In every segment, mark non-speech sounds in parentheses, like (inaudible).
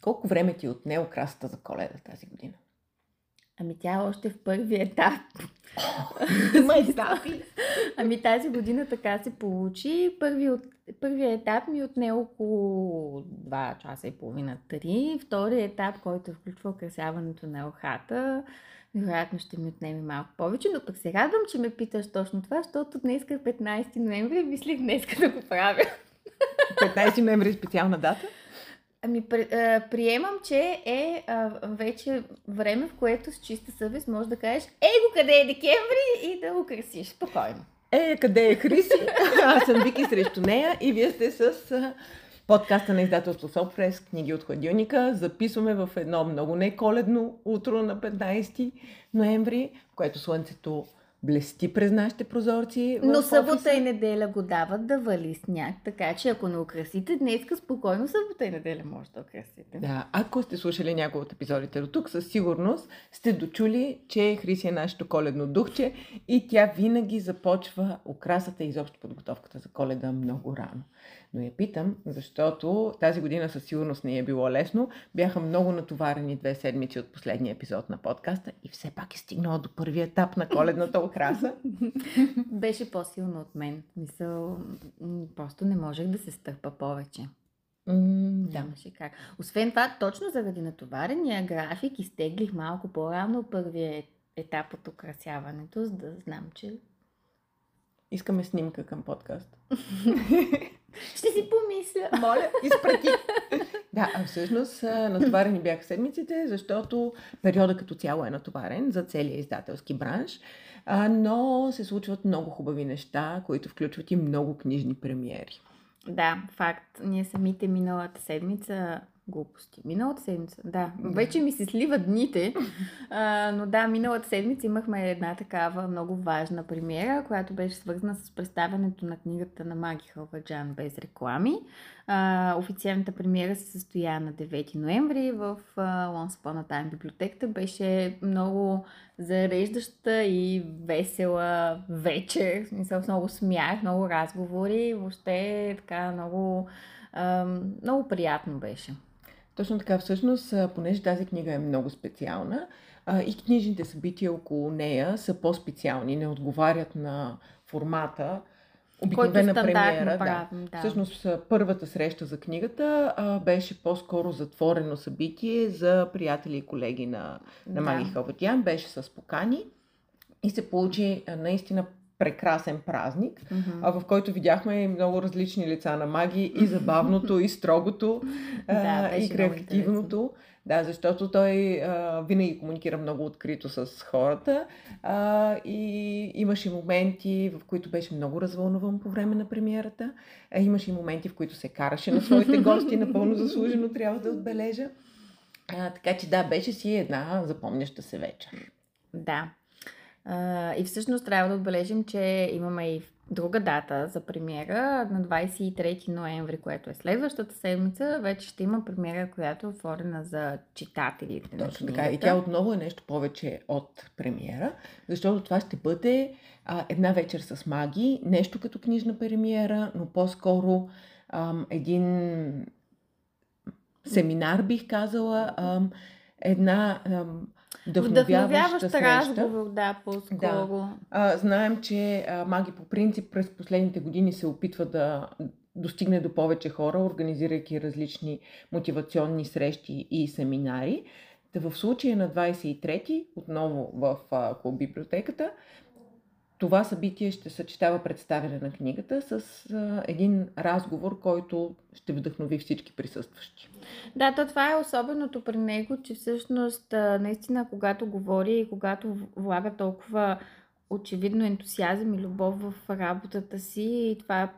Колко време ти отне украсата за коледа тази година? Ами тя е още в първи етап. (laughs) Има етапи. ами тази година така се получи. Първи от, първият етап ми отне около 2 часа и половина, 3. Вторият етап, който включва украсяването на елхата, вероятно ще ми отнеме малко повече, но пък се радвам, че ме питаш точно това, защото днес е 15 ноември и мислих днес да го правя. 15 ноември е специална дата? Ами, приемам, че е а, вече време, в което с чиста съвест можеш да кажеш Ей го къде е декември и да украсиш спокойно. Е, къде е Хриси? (laughs) Аз съм Вики срещу нея и вие сте с подкаста на издателство Сопрес, книги от хладилника. Записваме в едно много неколедно утро на 15 ноември, в което слънцето блести през нашите прозорци. Но събота и неделя го дават да вали сняг, така че ако не украсите днеска, спокойно събота и неделя може да украсите. Да, ако сте слушали някои от епизодите до тук, със сигурност сте дочули, че Хриси е нашето коледно духче и тя винаги започва украсата и изобщо подготовката за коледа много рано. Но я питам, защото тази година със сигурност не е било лесно. Бяха много натоварени две седмици от последния епизод на подкаста и все пак е стигнала до първи етап на коледната украса. (laughs) Беше по-силно от мен. Мисъл, просто не можех да се стърпа повече. Mm, Нямаше как. Освен това, точно заради натоварения график, изтеглих малко по-рано първия етап от украсяването, за да знам, че Искаме снимка към подкаст. (laughs) Ще си помисля. Моля, изпрати. да, а всъщност натоварени бяха седмиците, защото периода като цяло е натоварен за целия издателски бранш, но се случват много хубави неща, които включват и много книжни премиери. Да, факт. Ние самите миналата седмица глупости. Миналата седмица, да. Вече ми се слива дните, (laughs) а, но да, миналата седмица имахме една такава много важна премиера, която беше свързана с представянето на книгата на Маги Халваджан без реклами. А, официалната премиера се състоя на 9 ноември в Once Upon Time библиотеката. Беше много зареждаща и весела вечер. В смисъл, много смях, много разговори. Въобще така много, много приятно беше. Точно така, всъщност, понеже тази книга е много специална и книжните събития около нея са по-специални, не отговарят на формата, обикновена премиера. Да. да. Всъщност, първата среща за книгата а, беше по-скоро затворено събитие за приятели и колеги на, на Маги да. Хаватян. Беше с покани и се получи а, наистина прекрасен празник, mm-hmm. а, в който видяхме много различни лица на маги, и забавното, и строгото, (laughs) да, и креативното. Да, защото той а, винаги комуникира много открито с хората а, и имаше моменти, в които беше много развълнуван по време на премиерата. А, имаше и моменти, в които се караше на своите (laughs) гости, напълно заслужено трябва да отбележа. А, така че да, беше си една запомняща се вечер. Да, И всъщност трябва да отбележим, че имаме и друга дата за премиера на 23 ноември, което е следващата седмица. Вече ще има премиера, която е отворена за читателите. Точно така. И тя отново е нещо повече от премиера, защото това ще бъде а, една вечер с маги, нещо като книжна премиера, но по-скоро ам, един семинар, бих казала, ам, една. Ам, Вдъхновяващ разговор, да, по-скоро. Да. А, знаем, че а, Маги по принцип през последните години се опитва да достигне до повече хора, организирайки различни мотивационни срещи и семинари. В случая на 23-ти, отново в клуб библиотеката, това събитие ще съчетава представяне на книгата с а, един разговор, който ще вдъхнови всички присъстващи. Да, то това е особеното при него, че всъщност а, наистина когато говори и когато влага толкова очевидно ентусиазъм и любов в работата си и това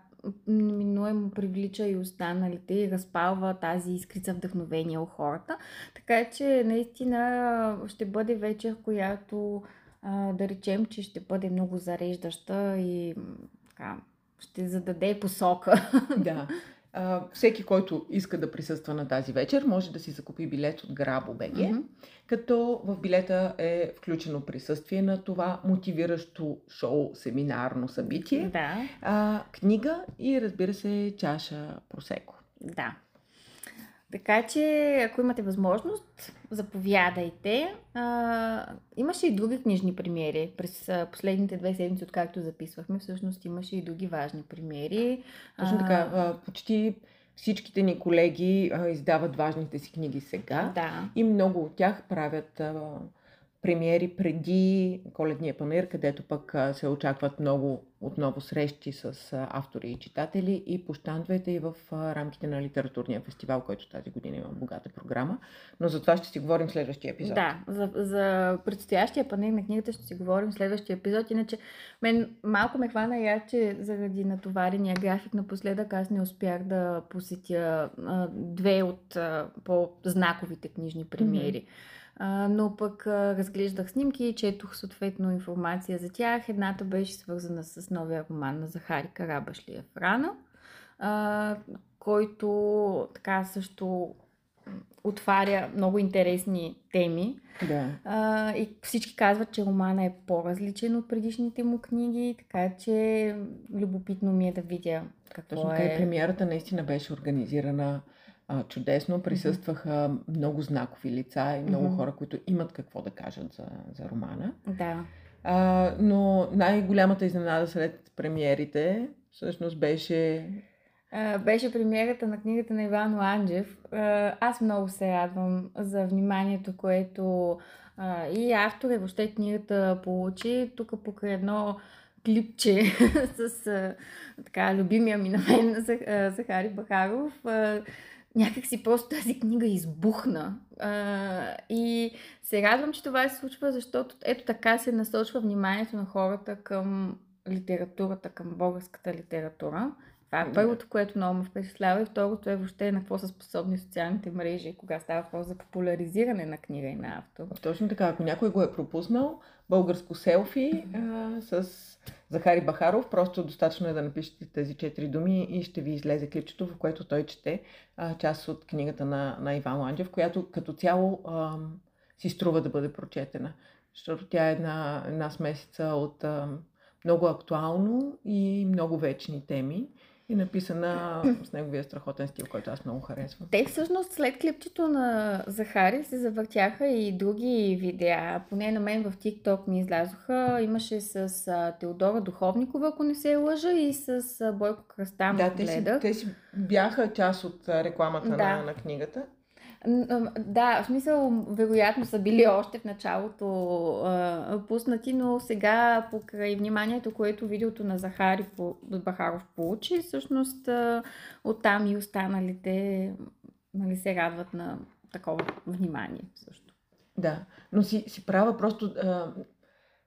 неминуемо привлича и останалите и разпалва тази искрица вдъхновение у хората. Така че наистина ще бъде вечер, която да речем, че ще бъде много зареждаща и така, ще зададе посока. (laughs) Да. А, всеки, който иска да присъства на тази вечер, може да си закупи билет от Грабо БГ, mm-hmm. като в билета е включено присъствие на това мотивиращо шоу, семинарно събитие, да. а, книга и разбира се чаша просеко. Да. Така че, ако имате възможност, заповядайте. А, имаше и други книжни премиери. През последните две седмици, откакто записвахме, всъщност имаше и други важни премиери. Точно така. А, почти всичките ни колеги а, издават важните си книги сега. Да. И много от тях правят а, премиери преди коледния панер, където пък се очакват много отново срещи с автори и читатели и по щандовете и в рамките на литературния фестивал, който тази година има богата програма. Но за това ще си говорим в следващия епизод. Да, за, за предстоящия панер на книгата ще си говорим в следващия епизод. Иначе мен малко ме хвана я, че заради натоварения график напоследък аз не успях да посетя а, две от а, по-знаковите книжни премиери. Mm-hmm но пък разглеждах снимки и четох съответно информация за тях. Едната беше свързана с новия роман на Захари Карабашлиев Рана, а, който така също отваря много интересни теми. Да. А, и всички казват, че романа е по-различен от предишните му книги, така че любопитно ми е да видя какво Точно е. Премиерата наистина беше организирана а, чудесно. Присъстваха много знакови лица и много хора, които имат какво да кажат за, за романа. Да. А, но най-голямата изненада сред премиерите всъщност беше беше премиерата на книгата на Иван Ланджев. Аз много се радвам за вниманието, което и автор и въобще книгата получи. Тук покрай едно клипче (laughs) с така любимия ми на мен Захари Бахаров някак си просто тази книга избухна. А, и се радвам, че това се случва, защото ето така се насочва вниманието на хората към литературата, към българската литература. Това е първото, което много ме впечатлява и второто е въобще на какво са способни социалните мрежи, кога става въпрос за популяризиране на книга и на автор. Точно така, ако някой го е пропуснал, българско селфи а, с Захари Бахаров, просто достатъчно е да напишете тези четири думи и ще ви излезе клипчето, в което той чете а, част от книгата на, на Иван Ланджев, която като цяло а, си струва да бъде прочетена, защото тя е една, една смесица от а, много актуално и много вечни теми и написана с неговия страхотен стил, който аз много харесвам. Те всъщност след клипчето на Захари се завъртяха и други видеа. Поне на мен в TikTok ми излязоха. Имаше с Теодора Духовникова, ако не се лъжа, и с Бойко Кръстан. Да, те си, те си бяха част от рекламата да. на, на книгата. Да, в смисъл, вероятно са били още в началото а, пуснати, но сега покрай вниманието, което видеото на Захари Бахаров получи, всъщност а, оттам и останалите нали, се радват на такова внимание също. Да, но си, си права просто а,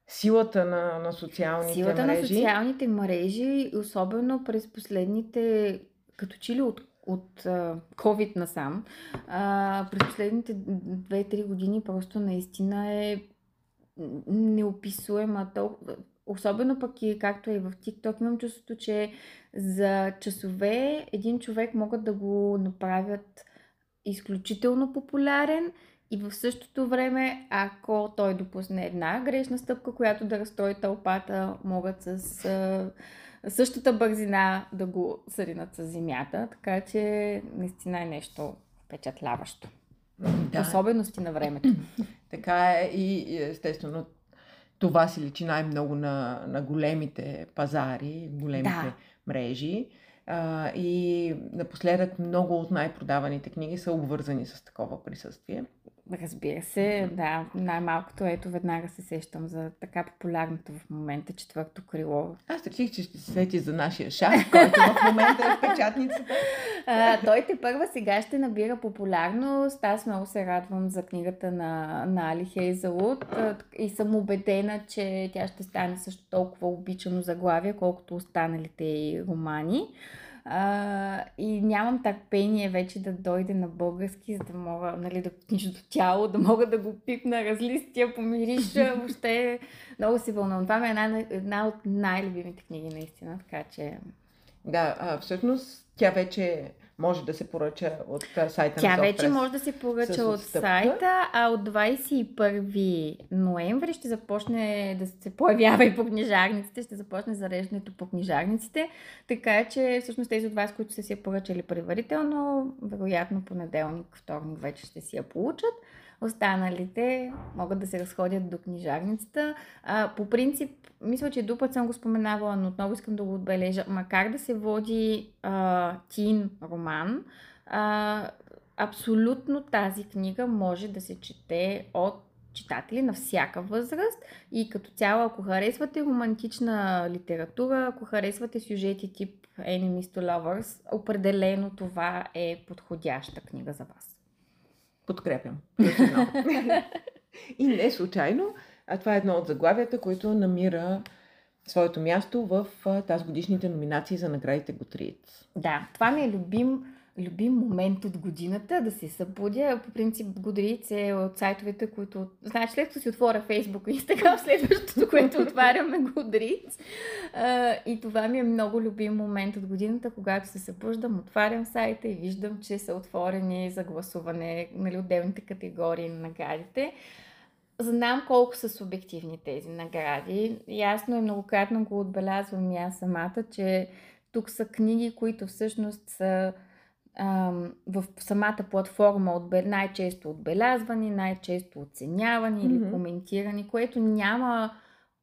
силата на, на социалните силата мрежи. Силата на социалните мрежи, особено през последните, като че ли от от COVID насам, през последните 2-3 години просто наистина е неописуема. Толкова, особено пък и както е в TikTok, имам чувството, че за часове един човек могат да го направят изключително популярен и в същото време, ако той допусне една грешна стъпка, която да разстрои тълпата, могат с същата бързина да го съринат с земята, така че наистина е нещо впечатляващо. Да. Особености на времето. (clears throat) така е и естествено това си личи най-много на, на големите пазари, големите да. мрежи. А, и напоследък много от най-продаваните книги са обвързани с такова присъствие. Разбира се, да. Най-малкото ето веднага се сещам за така популярното в момента четвърто крило. Аз реших, че ще свети за нашия шах, който в момента е в печатницата. (laughs) А, той те първа сега ще набира популярност. Аз много се радвам за книгата на, на Али Хейзелут и съм убедена, че тя ще стане също толкова обичано заглавие, колкото останалите и романи. А, и нямам търпение вече да дойде на български, за да мога нали, да книжното тяло, да мога да го пипна, разлистия, помириша. (laughs) Въобще много си вълнувам. Това ми е една, една от най-любимите книги, наистина. Така че Да, а, всъщност тя вече може да се поръча от сайта Тя на Тя вече може да се поръча от сайта, а от 21 ноември ще започне да се появява и по книжарниците, ще започне зареждането по книжарниците, така че всъщност тези от вас, които са си я поръчали предварително, вероятно понеделник, вторник вече ще си я получат. Останалите могат да се разходят до книжарницата. А, по принцип, мисля, че дупът съм го споменавала, но отново искам да го отбележа. Макар да се води а, тин роман, а, абсолютно тази книга може да се чете от читатели на всяка възраст и като цяло, ако харесвате романтична литература, ако харесвате сюжети тип Enemies to Lovers, определено това е подходяща книга за вас. Подкрепям. (laughs) и не (laughs) случайно, а това е едно от заглавията, което намира своето място в тази годишните номинации за наградите Готриец. Да, това ми е любим, любим момент от годината, да се събудя. По принцип Годриц е от сайтовете, които... Значи, след като си отворя Фейсбук и Инстаграм, (laughs) следващото, което отваряме Годриц. И това ми е много любим момент от годината, когато се събуждам, отварям сайта и виждам, че са отворени за гласуване нали, отделните категории на наградите. Знам колко са субективни тези награди. Ясно и многократно го отбелязвам и аз самата, че тук са книги, които всъщност са в самата платформа отбе, най-често отбелязвани, най-често оценявани mm-hmm. или коментирани, което няма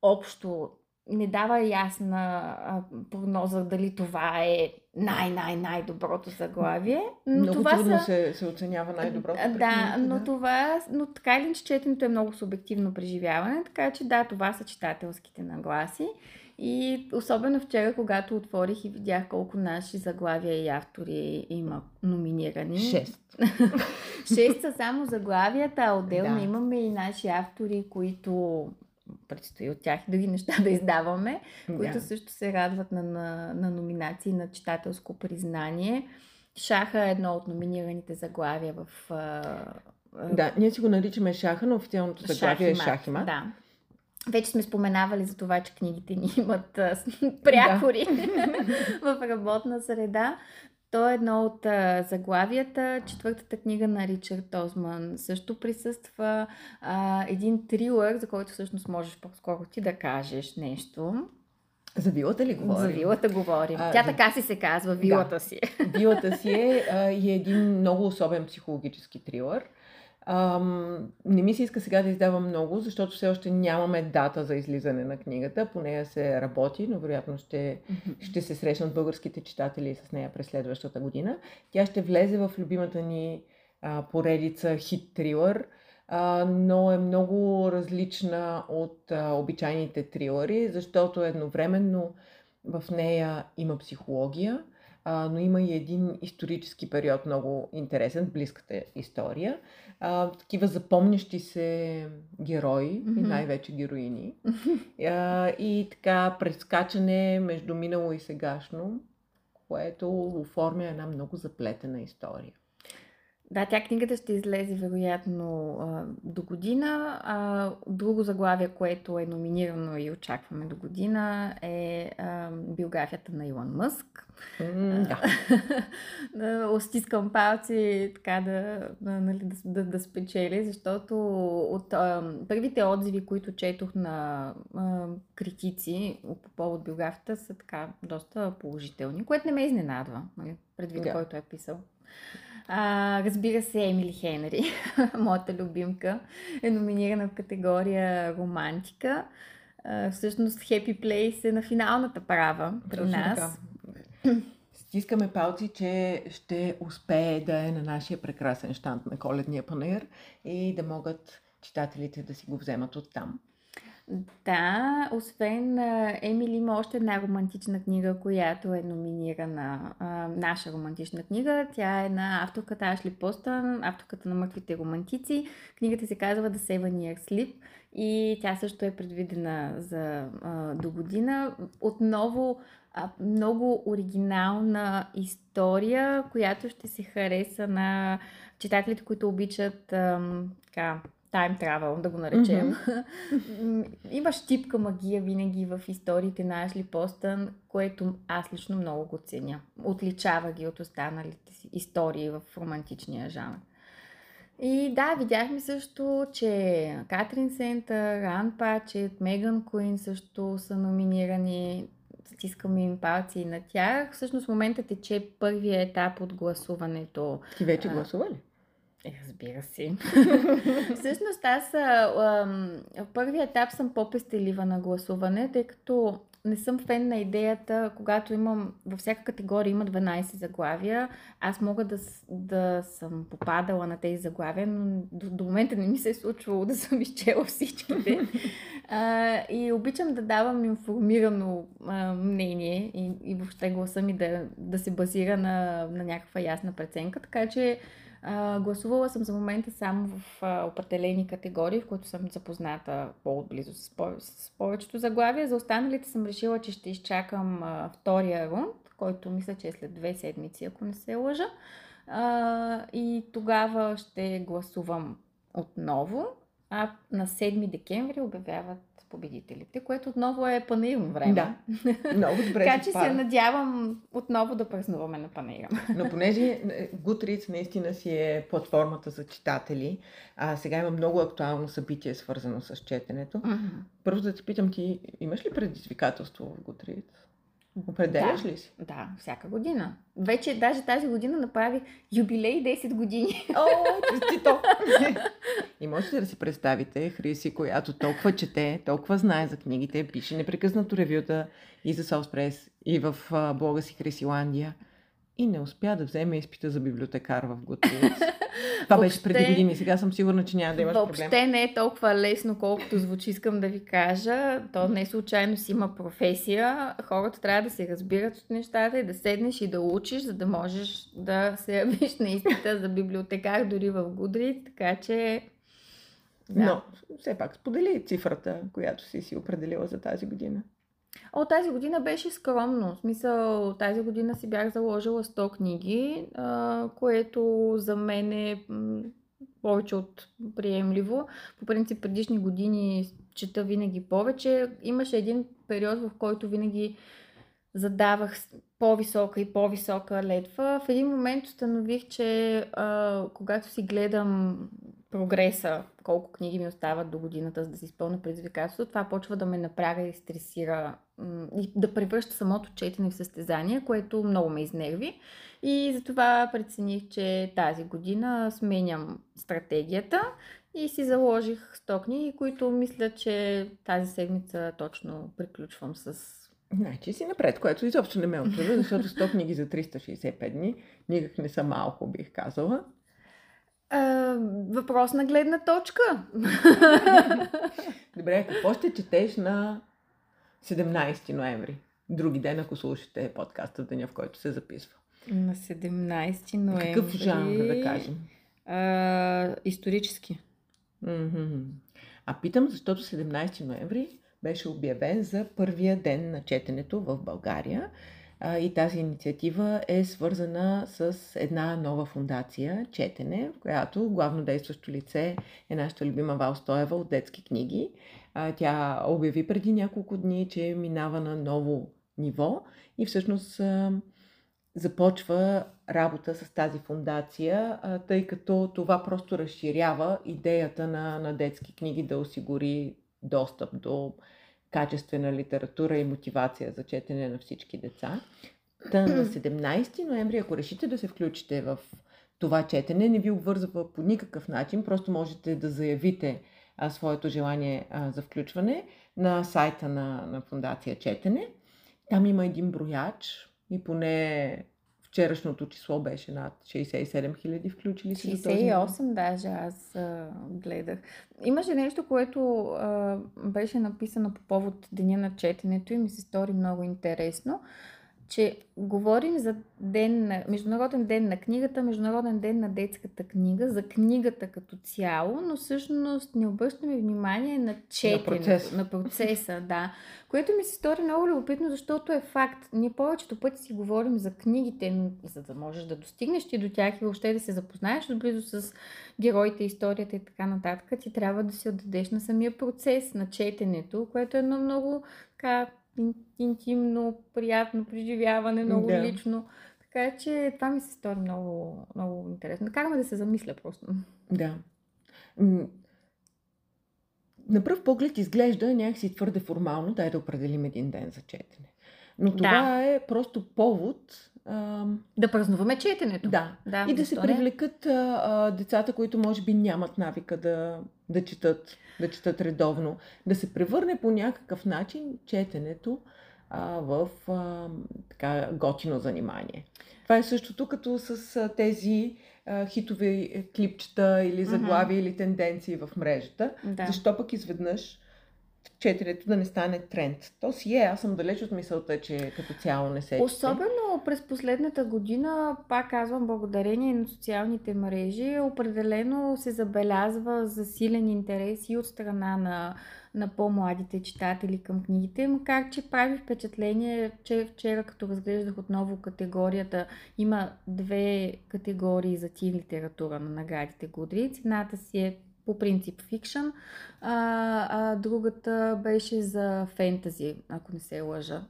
общо не дава ясна а, прогноза дали това е най-най-най-доброто заглавие. Но много това трудно са... се, се оценява най-доброто. Да, да, но това, но така или иначе четенето е много субективно преживяване, така че да, това са читателските нагласи. И особено вчера, когато отворих и видях колко наши заглавия и автори има номинирани. Шест. (laughs) Шест са само заглавията, а отделно да. имаме и наши автори, които предстои от тях и други неща да издаваме, yeah. които също се радват на, на, на номинации на читателско признание. Шаха е едно от номинираните заглавия в... Да, ние си го наричаме Шаха, но официалното заглавие е Шахима. Да. Вече сме споменавали за това, че книгите ни (laughs) имат прякори да. (laughs) в работна среда. То е едно от а, заглавията. Четвъртата книга на Ричард Озман също присъства. А, един трилър, за който всъщност можеш по-скоро ти да кажеш нещо. За вилата ли говорим? За вилата говорим. А, Тя така си се казва, вилата да. си. Вилата си е а, и е един много особен психологически трилър. Ам, не ми се иска сега да издавам много, защото все още нямаме дата за излизане на книгата. По нея се работи, но вероятно ще, ще се срещнат българските читатели с нея през следващата година. Тя ще влезе в любимата ни а, поредица хит трилър, а, но е много различна от а, обичайните трилъри, защото едновременно в нея има психология, а, но има и един исторически период много интересен, близката история а, такива запомнящи се герои mm-hmm. и най-вече героини. (laughs) А, и така прескачане между минало и сегашно, което оформя една много заплетена история. Да, тя книгата ще излезе вероятно до година. А, друго заглавие, което е номинирано и очакваме до година е а, биографията на Илон Мъск. Mm, да. да (laughs) стискам палци така да, нали, да, да, да спечели, защото от а, първите отзиви, които четох на а, критици по повод биографията са така доста положителни, което не ме изненадва, нали, предвид да. който е писал. А, разбира се, Емили Хенри, (laughs) моята любимка, е номинирана в категория романтика. А, всъщност Happy Place е на финалната права при Точно нас. Така. Стискаме палци, че ще успее да е на нашия прекрасен щант на коледния панер и да могат читателите да си го вземат оттам. Да, освен Емили има още една романтична книга, която е номинирана. Наша романтична книга. Тя е на авторката Ашли Постън, авторката на Мъртвите романтици. Книгата се казва The Seven Year Sleep и тя също е предвидена за а, до година. Отново много оригинална история, която ще се хареса на читателите, които обичат така, тайм travel, да го наречем. Mm-hmm. (laughs) Имаш типка магия винаги в историите на Ашли Постън, което аз лично много го ценя. Отличава ги от останалите си истории в романтичния жанр. И да, видяхме също, че Катрин Сентър, Ан Пачет, Меган Куин също са номинирани. Стискаме им палци на тях. Всъщност в момента тече първия етап от гласуването. Ти вече гласува ли? Е, разбира се. (laughs) Всъщност аз а, в първия етап съм по-пестелива на гласуване, тъй като не съм фен на идеята, когато имам, във всяка категория има 12 заглавия, аз мога да, да съм попадала на тези заглавия, но до, до момента не ми се е случвало да съм изчела всичките. а, и обичам да давам информирано а, мнение и, и въобще гласа ми да, да се базира на, на някаква ясна преценка, така че гласувала съм за момента само в а, определени категории, в които съм запозната по-отблизо с, по- с повечето заглавия. За останалите съм решила, че ще изчакам а, втория рунд, който мисля, че е след две седмици, ако не се лъжа. А, и тогава ще гласувам отново. А на 7 декември обявяват победителите, което отново е панеирно време. Да, много добре Така че се надявам отново да празнуваме на панеира. Но понеже е, Goodreads наистина си е платформата за читатели, а сега има много актуално събитие, свързано с четенето. Mm-hmm. Първо да ти питам, ти имаш ли предизвикателство в Goodreads? Определяш да, ли си? Да, всяка година. Вече даже тази година направи юбилей 10 години. О, честито! И можете да си представите Хриси, която толкова чете, толкова знае за книгите, пише непрекъснато ревюта и за Соуспрес, и в блога си Хрисиландия и не успя да вземе изпита за библиотекар в Goodreads. (laughs) Това въобще, беше преди години. Сега съм сигурна, че няма да имаш въобще проблем. Въобще не е толкова лесно, колкото звучи, искам да ви кажа. То не случайно си има професия. Хората трябва да се разбират от нещата и да седнеш и да учиш, за да можеш да се явиш на изпита за библиотекар дори в Goodreads. Така че... Да. Но, все пак, сподели цифрата, която си си определила за тази година. О, тази година беше скромно. В смисъл, тази година си бях заложила 100 книги, а, което за мен е повече от приемливо. По принцип, предишни години чета винаги повече. Имаше един период, в който винаги задавах по-висока и по-висока летва. В един момент установих, че а, когато си гледам прогреса, колко книги ми остават до годината, за да си изпълня предизвикателство, това почва да ме напряга и стресира и да превръща самото четене в състезание, което много ме изнерви. И затова прецених, че тази година сменям стратегията и си заложих 100 книги, които мисля, че тази седмица точно приключвам с Значи си напред, което изобщо не ме очудва, защото 100 книги за 365 дни никак не са малко, бих казала. А, въпрос на гледна точка. (laughs) Добре, какво ще четеш на 17 ноември? Други ден, ако слушате подкаста в деня, в който се записва. На 17 ноември. Какъв жанр да кажем? А, исторически. Mm-hmm. А питам, защото 17 ноември беше обявен за първия ден на четенето в България. И тази инициатива е свързана с една нова фундация Четене, в която главно действащо лице е нашата любима Вал Стоева от детски книги. Тя обяви преди няколко дни, че минава на ново ниво и всъщност започва работа с тази фундация, тъй като това просто разширява идеята на, на детски книги да осигури достъп до качествена литература и мотивация за четене на всички деца. Та на 17 ноември, ако решите да се включите в това четене, не ви обвързва по никакъв начин, просто можете да заявите а, своето желание а, за включване на сайта на, на Фундация Четене. Там има един брояч и поне вчерашното число беше над 67 хиляди включили се 68 даже аз а, гледах. Имаше нещо, което а, беше написано по повод Деня на четенето и ми се стори много интересно, че говорим за ден на, Международен ден на книгата, Международен ден на детската книга, за книгата като цяло, но всъщност не обръщаме внимание на четенето, на, процес. на процеса, да. Което ми се стори много любопитно, защото е факт. Ние повечето пъти си говорим за книгите, но за да можеш да достигнеш ти до тях и въобще да се запознаеш отблизо с героите, историята и така нататък, ти трябва да си отдадеш на самия процес на четенето, което е едно много така интимно, приятно преживяване, много да. лично. Така че това ми се стори много, много интересно. Караме да се замисля просто. Да. На пръв поглед изглежда някакси твърде формално, дай да определим един ден за четене. Но това да. е просто повод а... Да празнуваме четенето. Да. да и да се привлекат а, а, децата, които може би нямат навика да, да четат, да четат редовно. Да се превърне по някакъв начин четенето а, в а, така готино занимание. Това е същото като с а, тези а, хитови клипчета или заглавия mm-hmm. или тенденции в мрежата. Да. Защо пък изведнъж четенето да не стане тренд. То си е, аз съм далеч от мисълта, че като цяло не се Особено през последната година, пак казвам, благодарение на социалните мрежи, определено се забелязва засилен интерес и от страна на, на по-младите читатели към книгите, макар че прави впечатление, че вчера като разглеждах отново категорията, има две категории за тин литература на наградите Goodreads. Едната си е по принцип фикшън, а, а другата беше за фентази, ако не се лъжа,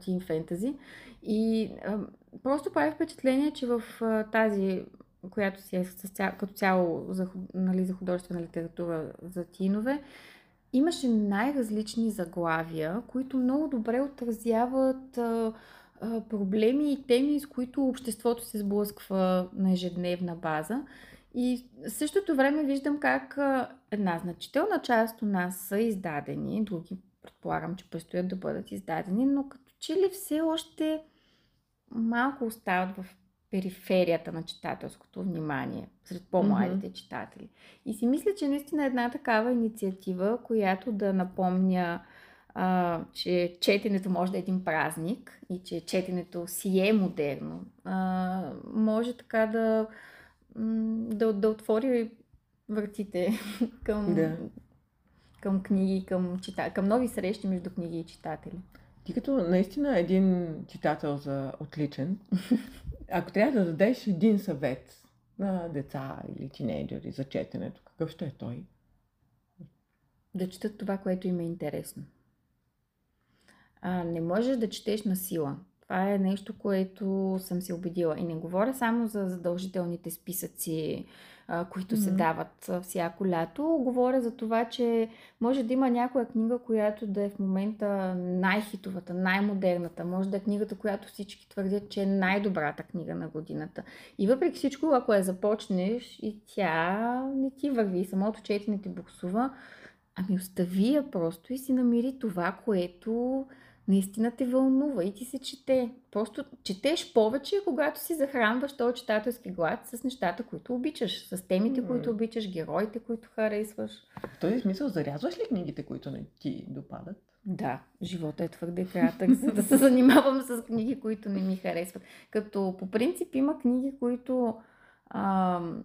тин фентази. И а, просто прави впечатление, че в а, тази, която си е ця, като цяло за, нали, за художествена литература за тинове, имаше най-различни заглавия, които много добре отразяват а, а, проблеми и теми, с които обществото се сблъсква на ежедневна база. И в същото време виждам как една значителна част от нас са издадени, други предполагам, че предстоят да бъдат издадени, но като че ли все още малко остават в периферията на читателското внимание сред по-младите mm-hmm. читатели. И си мисля, че наистина една такава инициатива, която да напомня, а, че четенето може да е един празник и че четенето си е модерно, а, може така да да, да отвори вратите (laughs) към, да. към книги, към, чита... към нови срещи между книги и читатели. Ти като наистина един читател за отличен, (laughs) ако трябва да дадеш един съвет на деца или тинейджери за четенето, какъв ще е той? Да четат това, което им е интересно. А, не можеш да четеш на сила. Това е нещо, което съм се убедила. И не говоря само за задължителните списъци, които mm-hmm. се дават всяко лято. Говоря за това, че може да има някоя книга, която да е в момента най-хитовата, най-модерната. Може да е книгата, която всички твърдят, че е най-добрата книга на годината. И въпреки всичко, ако я започнеш и тя не ти върви, самото четене ти буксува, ами остави я просто и си намери това, което наистина те вълнува и ти се чете. Просто четеш повече, когато си захранваш този читателски глад с нещата, които обичаш, с темите, mm. които обичаш, героите, които харесваш. В този смисъл зарязваш ли книгите, които не ти допадат? Да, живота е твърде кратък, за да се занимавам с книги, които не ми харесват. Като по принцип има книги, които ам,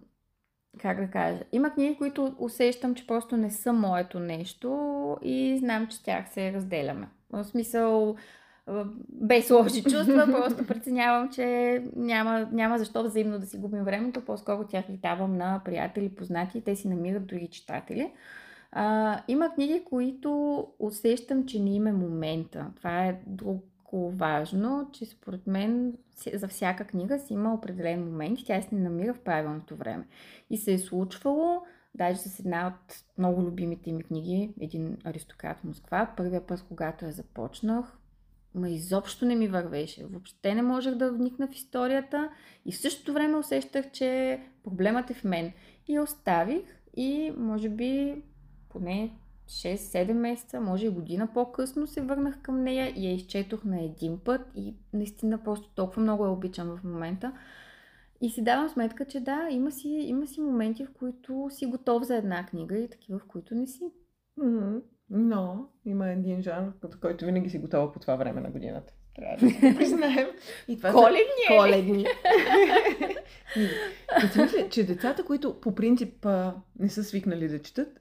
как да кажа, има книги, които усещам, че просто не са моето нещо и знам, че тях се разделяме. В смисъл, без лоши чувства, (laughs) просто преценявам, че няма, няма защо взаимно да си губим времето, по-скоро тях ги давам на приятели, познати и те си намират други читатели. А, има книги, които усещам, че не има момента. Това е друго важно, че според мен за всяка книга си има определен момент и тя се не намира в правилното време. И се е случвало, Даже с една от много любимите ми книги, един аристократ в Москва, първия път, когато я започнах, ма изобщо не ми вървеше. Въобще не можех да вникна в историята и в същото време усещах, че проблемът е в мен. И оставих и може би поне 6-7 месеца, може и година по-късно се върнах към нея и я изчетох на един път и наистина просто толкова много я обичам в момента. И си давам сметка, че да, има си, има си моменти, в които си готов за една книга и такива, в които не си. Mm-hmm. Но има един жанр, като който винаги си готова по това време на годината. Трябва да го (laughs) признаем. И това коледни са... Коледни. (laughs) Мисля, че децата, които по принцип не са свикнали да четат,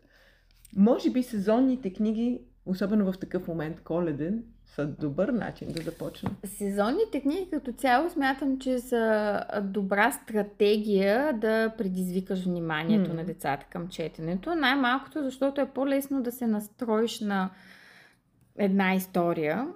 може би сезонните книги, особено в такъв момент коледен, са добър начин да започна. Сезонните книги като цяло смятам, че са добра стратегия да предизвикаш вниманието mm. на децата към четенето. Най-малкото, защото е по-лесно да се настроиш на една история.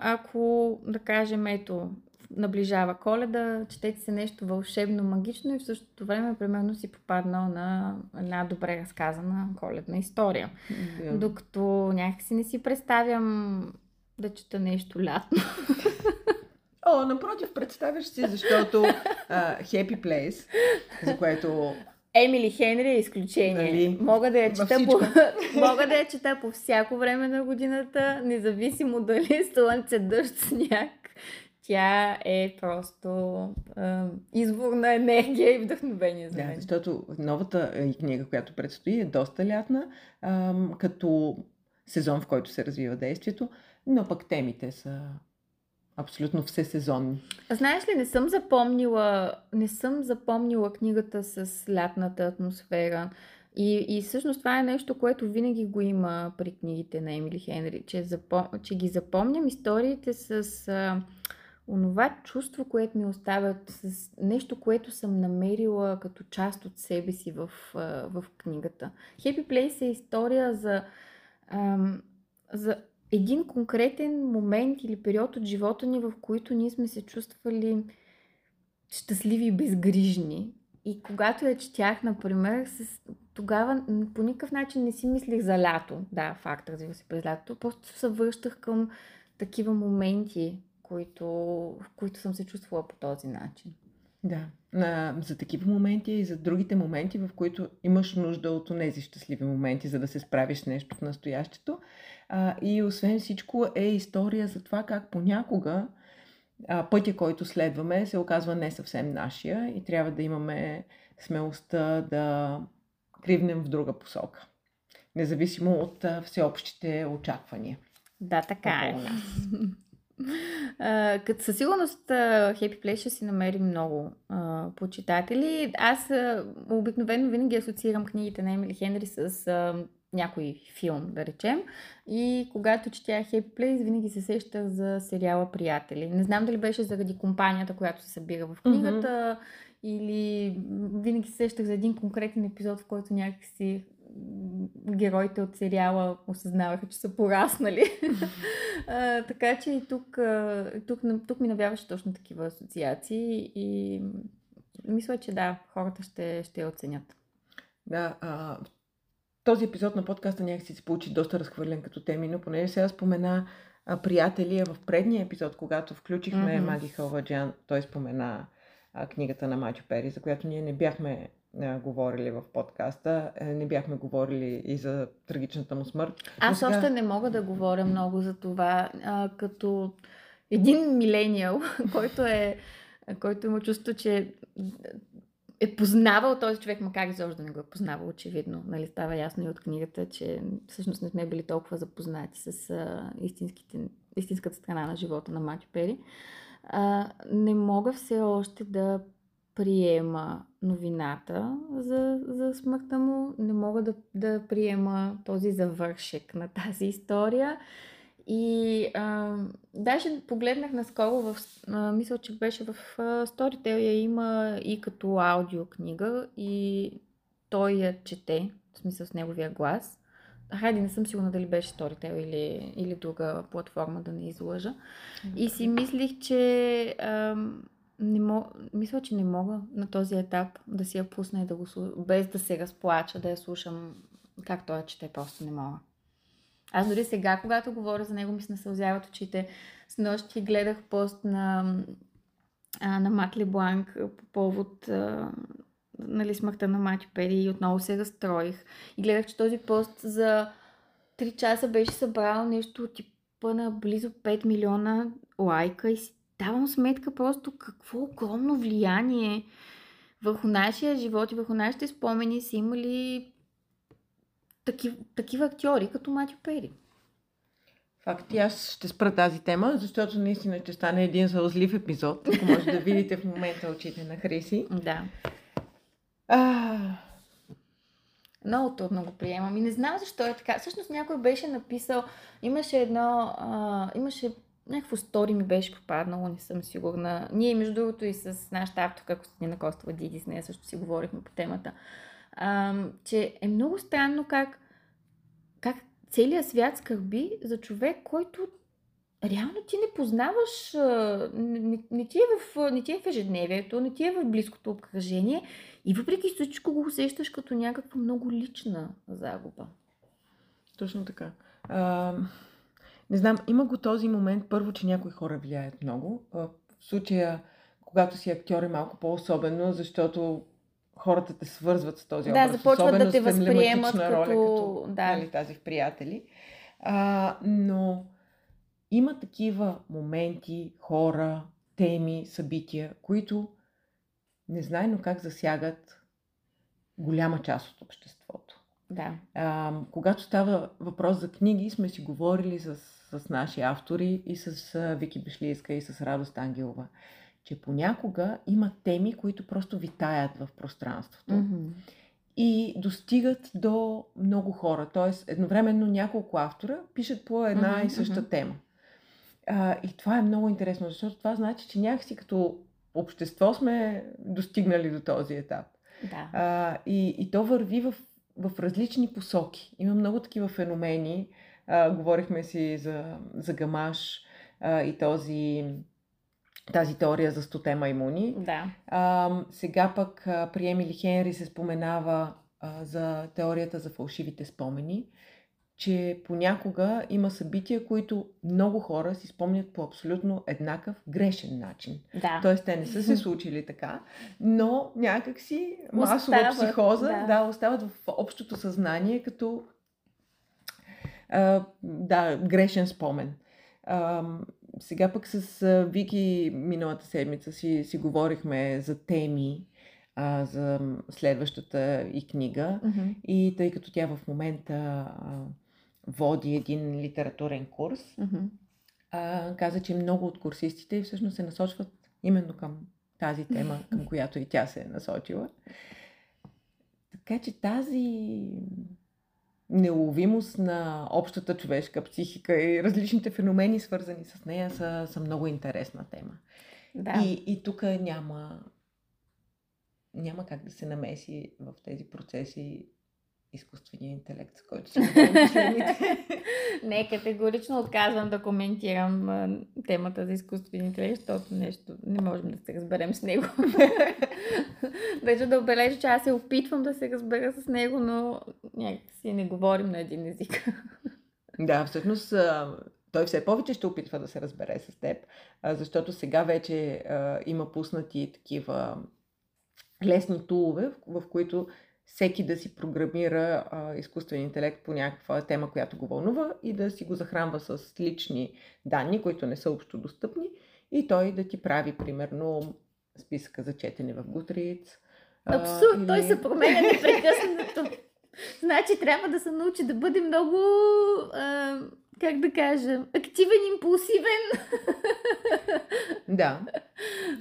Ако, да кажем, ето, наближава коледа, четете се нещо вълшебно, магично и в същото време, примерно, си попаднал на една добре разказана коледна история. Yeah. Докато някакси не си представям да чета нещо лятно. (laughs) О, напротив, представяш си, защото uh, Happy Place, за което Емили Хенри е изключение. Нали? Мога, да я чета по, (laughs) мога да я чета по всяко време на годината, независимо дали е слънце, дъжд, сняг. Тя е просто е, извор на енергия и вдъхновение за мен. Да, защото новата книга, която предстои, е доста лятна, е, като сезон, в който се развива действието, но пък темите са абсолютно все сезонни. Знаеш ли, не съм запомнила, не съм запомнила книгата с лятната атмосфера. И, и всъщност това е нещо, което винаги го има при книгите на Емили Хенри, че, запом... че ги запомням историите с а, онова чувство, което ми оставят, с нещо, което съм намерила като част от себе си в, в книгата. Happy Place е история за, а, за един конкретен момент или период от живота ни, в който ние сме се чувствали щастливи и безгрижни. И когато я четях, например, с... тогава по никакъв начин не си мислих за лято. Да, факт, разбира се, през лято. Просто се връщах към такива моменти, които, в които съм се чувствала по този начин. Да, а, за такива моменти и за другите моменти, в които имаш нужда от тези щастливи моменти, за да се справиш с нещо в настоящето. А, и освен всичко е история за това как понякога а, пътя, който следваме, се оказва не съвсем нашия и трябва да имаме смелостта да кривнем в друга посока. Независимо от а, всеобщите очаквания. Да, така е. (laughs) Като със сигурност Happy Place ще си намери много uh, почитатели. Аз uh, обикновено винаги асоциирам книгите на Емили Хенри с uh, някой филм, да речем. И когато четях Happy Place, винаги се сещах за сериала Приятели. Не знам дали беше заради компанията, която се събира в книгата, mm-hmm. или винаги се сещах за един конкретен епизод, в който някакси героите от сериала осъзнаваха, че са пораснали. (laughs) а, така че и тук, тук, тук ми навяваше точно такива асоциации и мисля, че да, хората ще, ще я оценят. Да, а, този епизод на подкаста някакси се получи доста разхвърлен като теми, но понеже сега спомена а, приятели, в предния епизод, когато включихме mm-hmm. Маги Халваджан, той спомена а, книгата на Мачо Пери, за която ние не бяхме а, говорили в подкаста, е, не бяхме говорили и за трагичната му смърт. Аз сега... още не мога да говоря много за това, а, като един милениал, (laughs) който е който има чувство, че е познавал този човек, макар и да не го е познавал, очевидно. Нали, става ясно и от книгата, че всъщност не сме били толкова запознати с а, истинските, истинската страна на живота на Матю Пери. А, не мога все още да приема новината за, за смъртта му, не мога да, да приема този завършек на тази история. И а, даже погледнах наскоро, в, а, мисля, че беше в а, Storytel я има и като аудиокнига и той я чете, в смисъл с неговия глас. Хайде, не съм сигурна дали беше Storytel или, или друга платформа, да не излъжа. И си мислих, че а, не мог, мисля, че не мога на този етап да си я пусна и да го слушам, без да се разплача, да я слушам как той чете, просто не мога. Аз дори сега, когато говоря за него, ми се насълзяват очите. С нощи гледах пост на, на Матли Бланк по повод нали, смъртта на Мати Пери и отново се разстроих. И гледах, че този пост за 3 часа беше събрал нещо типа на близо 5 милиона лайка и си давам сметка просто какво огромно влияние върху нашия живот и върху нашите спомени са имали такив, такива актьори, като Матю Пери. Факт, и аз ще спра тази тема, защото наистина ще стане един сълзлив епизод, ако може да видите в момента очите на Хриси. Да. А, Много трудно го приемам и не знам защо е така. Всъщност някой беше написал, имаше едно, а, имаше някакво стори ми беше попаднало, не съм сигурна. Ние, между другото, и с нашата авторка Костадина Костова Диди, с нея също си говорихме по темата, а, че е много странно как, как целият свят скърби за човек, който реално ти не познаваш, не, не, не, ти е в, не ти е в ежедневието, не ти е в близкото обкръжение и въпреки всичко го усещаш като някаква много лична загуба. точно така. А, не знам, има го този момент, първо, че някои хора влияят много. В случая, когато си актьор е малко по-особено, защото хората те свързват с този Да, образ. започват да те възприемат като- роля, като да. нали, тази в приятели. А, но има такива моменти, хора, теми, събития, които незнайно как засягат голяма част от обществото. Да. А, когато става въпрос за книги, сме си говорили с, с наши автори и с Вики Бешлийска и с Радост Ангелова, че понякога има теми, които просто витаят в пространството Мгм. и достигат до много хора. Тоест, едновременно няколко автора пишат по една Мгм, и съща тема. А, и това е много интересно, защото това значи, че някакси като общество сме достигнали до този етап. Да. А, и, и то върви в, в различни посоки. Има много такива феномени. А, говорихме си за, за гамаш а, и този, тази теория за стоте маймуни. Да. А, сега пък при Емили Хенри се споменава а, за теорията за фалшивите спомени, че понякога има събития, които много хора си спомнят по абсолютно еднакъв грешен начин. Да. Тоест, те не са се (laughs) случили така, но някакси масова Остават, психоза да. да. остават в общото съзнание като а, да, грешен спомен. А, сега пък с а, Вики миналата седмица си, си говорихме за теми, а, за следващата и книга. Мгм. И тъй като тя в момента а, води един литературен курс, Мгм. а, каза, че много от курсистите всъщност се насочват именно към тази тема, към която и тя се е насочила. Така че тази неуловимост на общата човешка психика и различните феномени, свързани с нея, са, са много интересна тема. Да. И, и тук няма, няма как да се намеси в тези процеси изкуствения интелект, с който се (laughs) Не, категорично отказвам да коментирам темата за изкуствен интелект, защото нещо не можем да се разберем с него. (laughs) Държа да отбележа, че аз се опитвам да се разбера с него, но някакси не говорим на един език. (laughs) Да, всъщност той все повече ще опитва да се разбере с теб, защото сега вече има пуснати такива лесни тулове, в които всеки да си програмира а, изкуствен интелект по някаква тема, която го вълнува и да си го захранва с лични данни, които не са общо достъпни и той да ти прави, примерно, списъка за четене в Goodreads. а, Абсурд, той или- се променя непрекъснато. (laughs) Значи трябва да се научи да бъде много, а, как да кажа, активен, импулсивен. Да,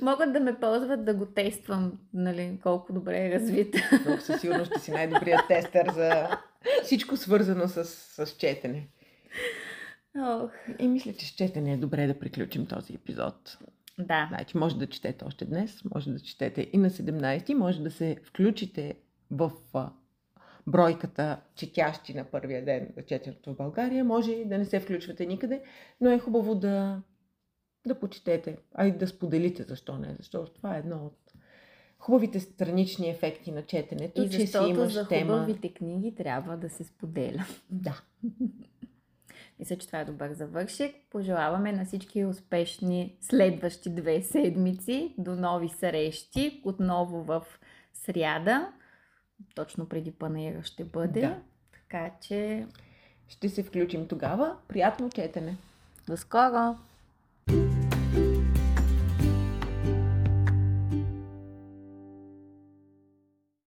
Могат да ме ползват да го тествам, нали, колко добре е развит. но със сигурност ще си най-добрият тестър за всичко свързано с, с четене. Ох, И мисля, че с четене е добре да приключим този епизод. да. Значи, може да четете още днес, може да четете и на 17, може да се включите в бройката четящи на първия ден на четенето в България. Може и да не се включвате никъде, но е хубаво да, да почетете, а и да споделите защо не, защото това е едно от хубавите странични ефекти на четенето, И че си имаш за тема. хубавите книги трябва да се споделя. Да. (laughs) Мисля, че това е добър завършек. Пожелаваме на всички успешни следващи две седмици. До нови срещи. Отново в сряда. Точно преди панера ще бъде. Да. Така че Ще се включим тогава. Приятно четене! до скоро!